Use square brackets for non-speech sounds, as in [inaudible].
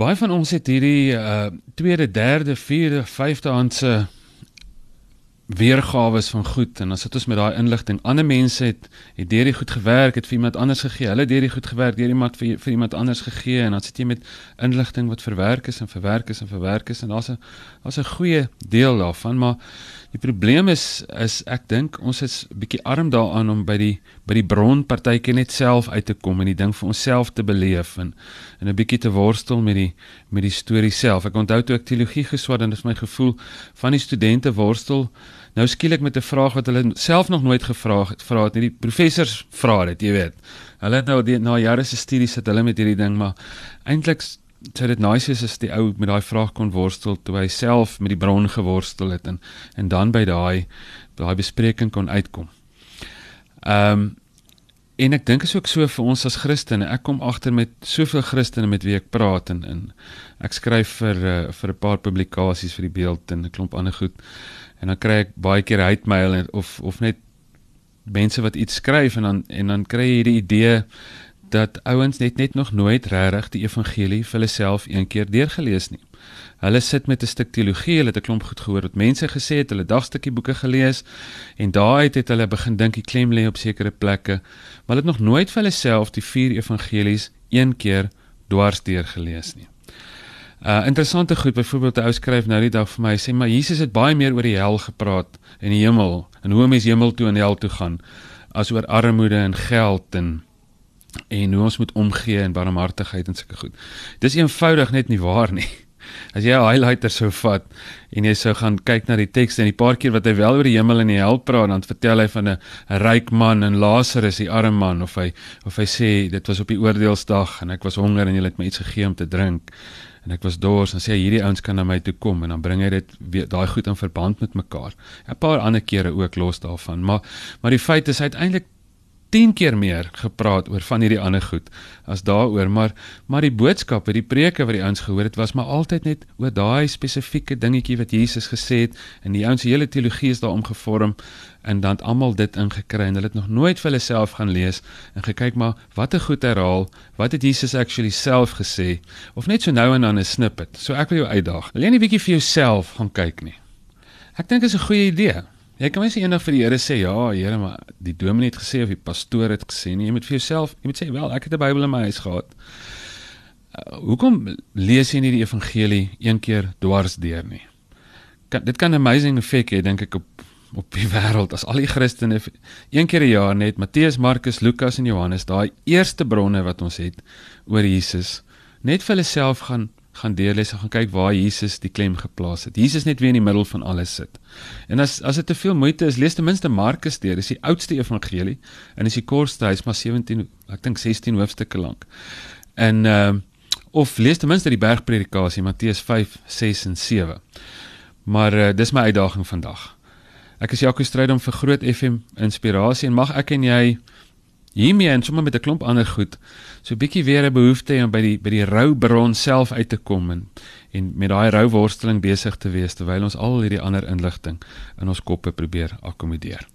baie van ons het hierdie uh tweede, derde, vierde, vyfde handse weergawe van goed en dan sit ons met daai inligting. Ander mense het het deur die goed gewerk, het vir iemand anders gegee. Hulle het deur die goed gewerk, deur iemand vir vir iemand anders gegee en dan sit jy met inligting wat verwerk is en verwerk is en verwerk is en daar's 'n daar's 'n goeie deel daarvan, maar die probleem is is ek dink ons is bietjie arm daaraan om by die by die bron partytjie net self uit te kom en die ding vir onsself te beleef en en 'n bietjie te worstel met die met die storie self. Ek onthou toe ek teologie geswat en dit is my gevoel van die studente worstel nou skielik met 'n vraag wat hulle self nog nooit gevra het, vra het nie. Die professors vra dit, jy weet. Hulle het nou die, na jare se studies sit hulle met hierdie ding, maar eintlik sou dit nice wees as die ou met daai vraag kon worstel toe hy self met die bron geworstel het en en dan by daai daai bespreking kon uitkom. Ehm um, en ek dink is ook so vir ons as Christene. Ek kom agter met soveel Christene met wie ek praat en en ek skryf vir uh, vir 'n paar publikasies vir die beeld en 'n klomp ander goed. En dan kry ek baie keer hate mail of of net mense wat iets skryf en dan en dan kry jy hierdie idee dat ouens net net nog nooit regtig die evangelie vir hulle self een keer deurgelees nie. Hulle sit met 'n stuk teologie, hulle het 'n klomp goed gehoor wat mense gesê het, hulle dagstukkie boeke gelees en daaruit het hulle begin dink die klem lê op sekere plekke, maar hulle het nog nooit vir hulle self die vier evangelies een keer dwars deurgelees nie. Uh interessante goed, byvoorbeeld 'n ou skryf nou die dag vir my sê maar Jesus het baie meer oor die hel gepraat en die hemel en hoe mense hemel toe en hel toe gaan as oor armoede en geld en en hoe ons moet omgee en barmhartigheid en sulke goed. Dis eenvoudig net nie waar nie. [laughs] As jy 'n highlighter sou vat en jy sou gaan kyk na die teks en die paar keer wat hy wel oor die hemel en die hel praat, dan vertel hy van 'n ryk man en Lazarus, die arme man of hy of hy sê dit was op die oordeelsdag en ek was honger en jy het my iets gegee om te drink en ek was dors en sê hierdie ouens kan na my toe kom en dan bring hy dit weer daai goed in verband met mekaar. 'n Paar ander kere ook los daarvan, maar maar die feit is uiteindelik 10 keer meer gepraat oor van hierdie ander goed as daaroor maar maar die boodskappe die preke wat die ouens gehoor het was maar altyd net oor daai spesifieke dingetjie wat Jesus gesê het en die ouens se hele teologie is daarom gevorm en dan het almal dit ingekry en hulle het nog nooit vir hulle self gaan lees en gekyk maar wat 'n goed herhaal wat het Jesus actually self gesê? Of net so nou en dan 'n snippet. So ek wil jou uitdaag. Wil jy net 'n bietjie vir jouself gaan kyk nie? Ek dink is 'n goeie idee Jy kan mens eendag vir die Here sê, ja, Here, maar die dominee het gesê of die pastoor het gesê, nee, jy moet vir jouself, jy moet sê, wel, ek het 'n Bybel in my huis gehad. Uh, hoekom lees jy nie die evangelie een keer dwars deur nie? Kan dit kan 'n amazing effek hê dink ek op op die [laughs] wêreld as al die Christene een keer 'n jaar net Matteus, Markus, Lukas en Johannes, daai eerste bronne wat ons het oor Jesus, net vir hulle self gaan gaan deurlees en gaan kyk waar Jesus die klem geplaas het. Jesus net weer in die middel van alles sit. En as as dit te veel moeite is, lees ten minste Markus deur. Dis die oudste evangelie en is die kortste, hy's maar 17, ek dink 16 hoofstukke lank. En ehm uh, of lees ten minste die bergpredikasie Matteus 5, 6 en 7. Maar uh, dis my uitdaging vandag. Ek is Jaco Strydom vir Groot FM Inspirasie en mag ek en jy hiermee en sommer met 'n klomp ander goed so 'n bietjie weer 'n behoefte om by die by die rou bron self uit te kom en en met daai rou worsteling besig te wees terwyl ons al hierdie ander inligting in ons koppe probeer akkommodeer.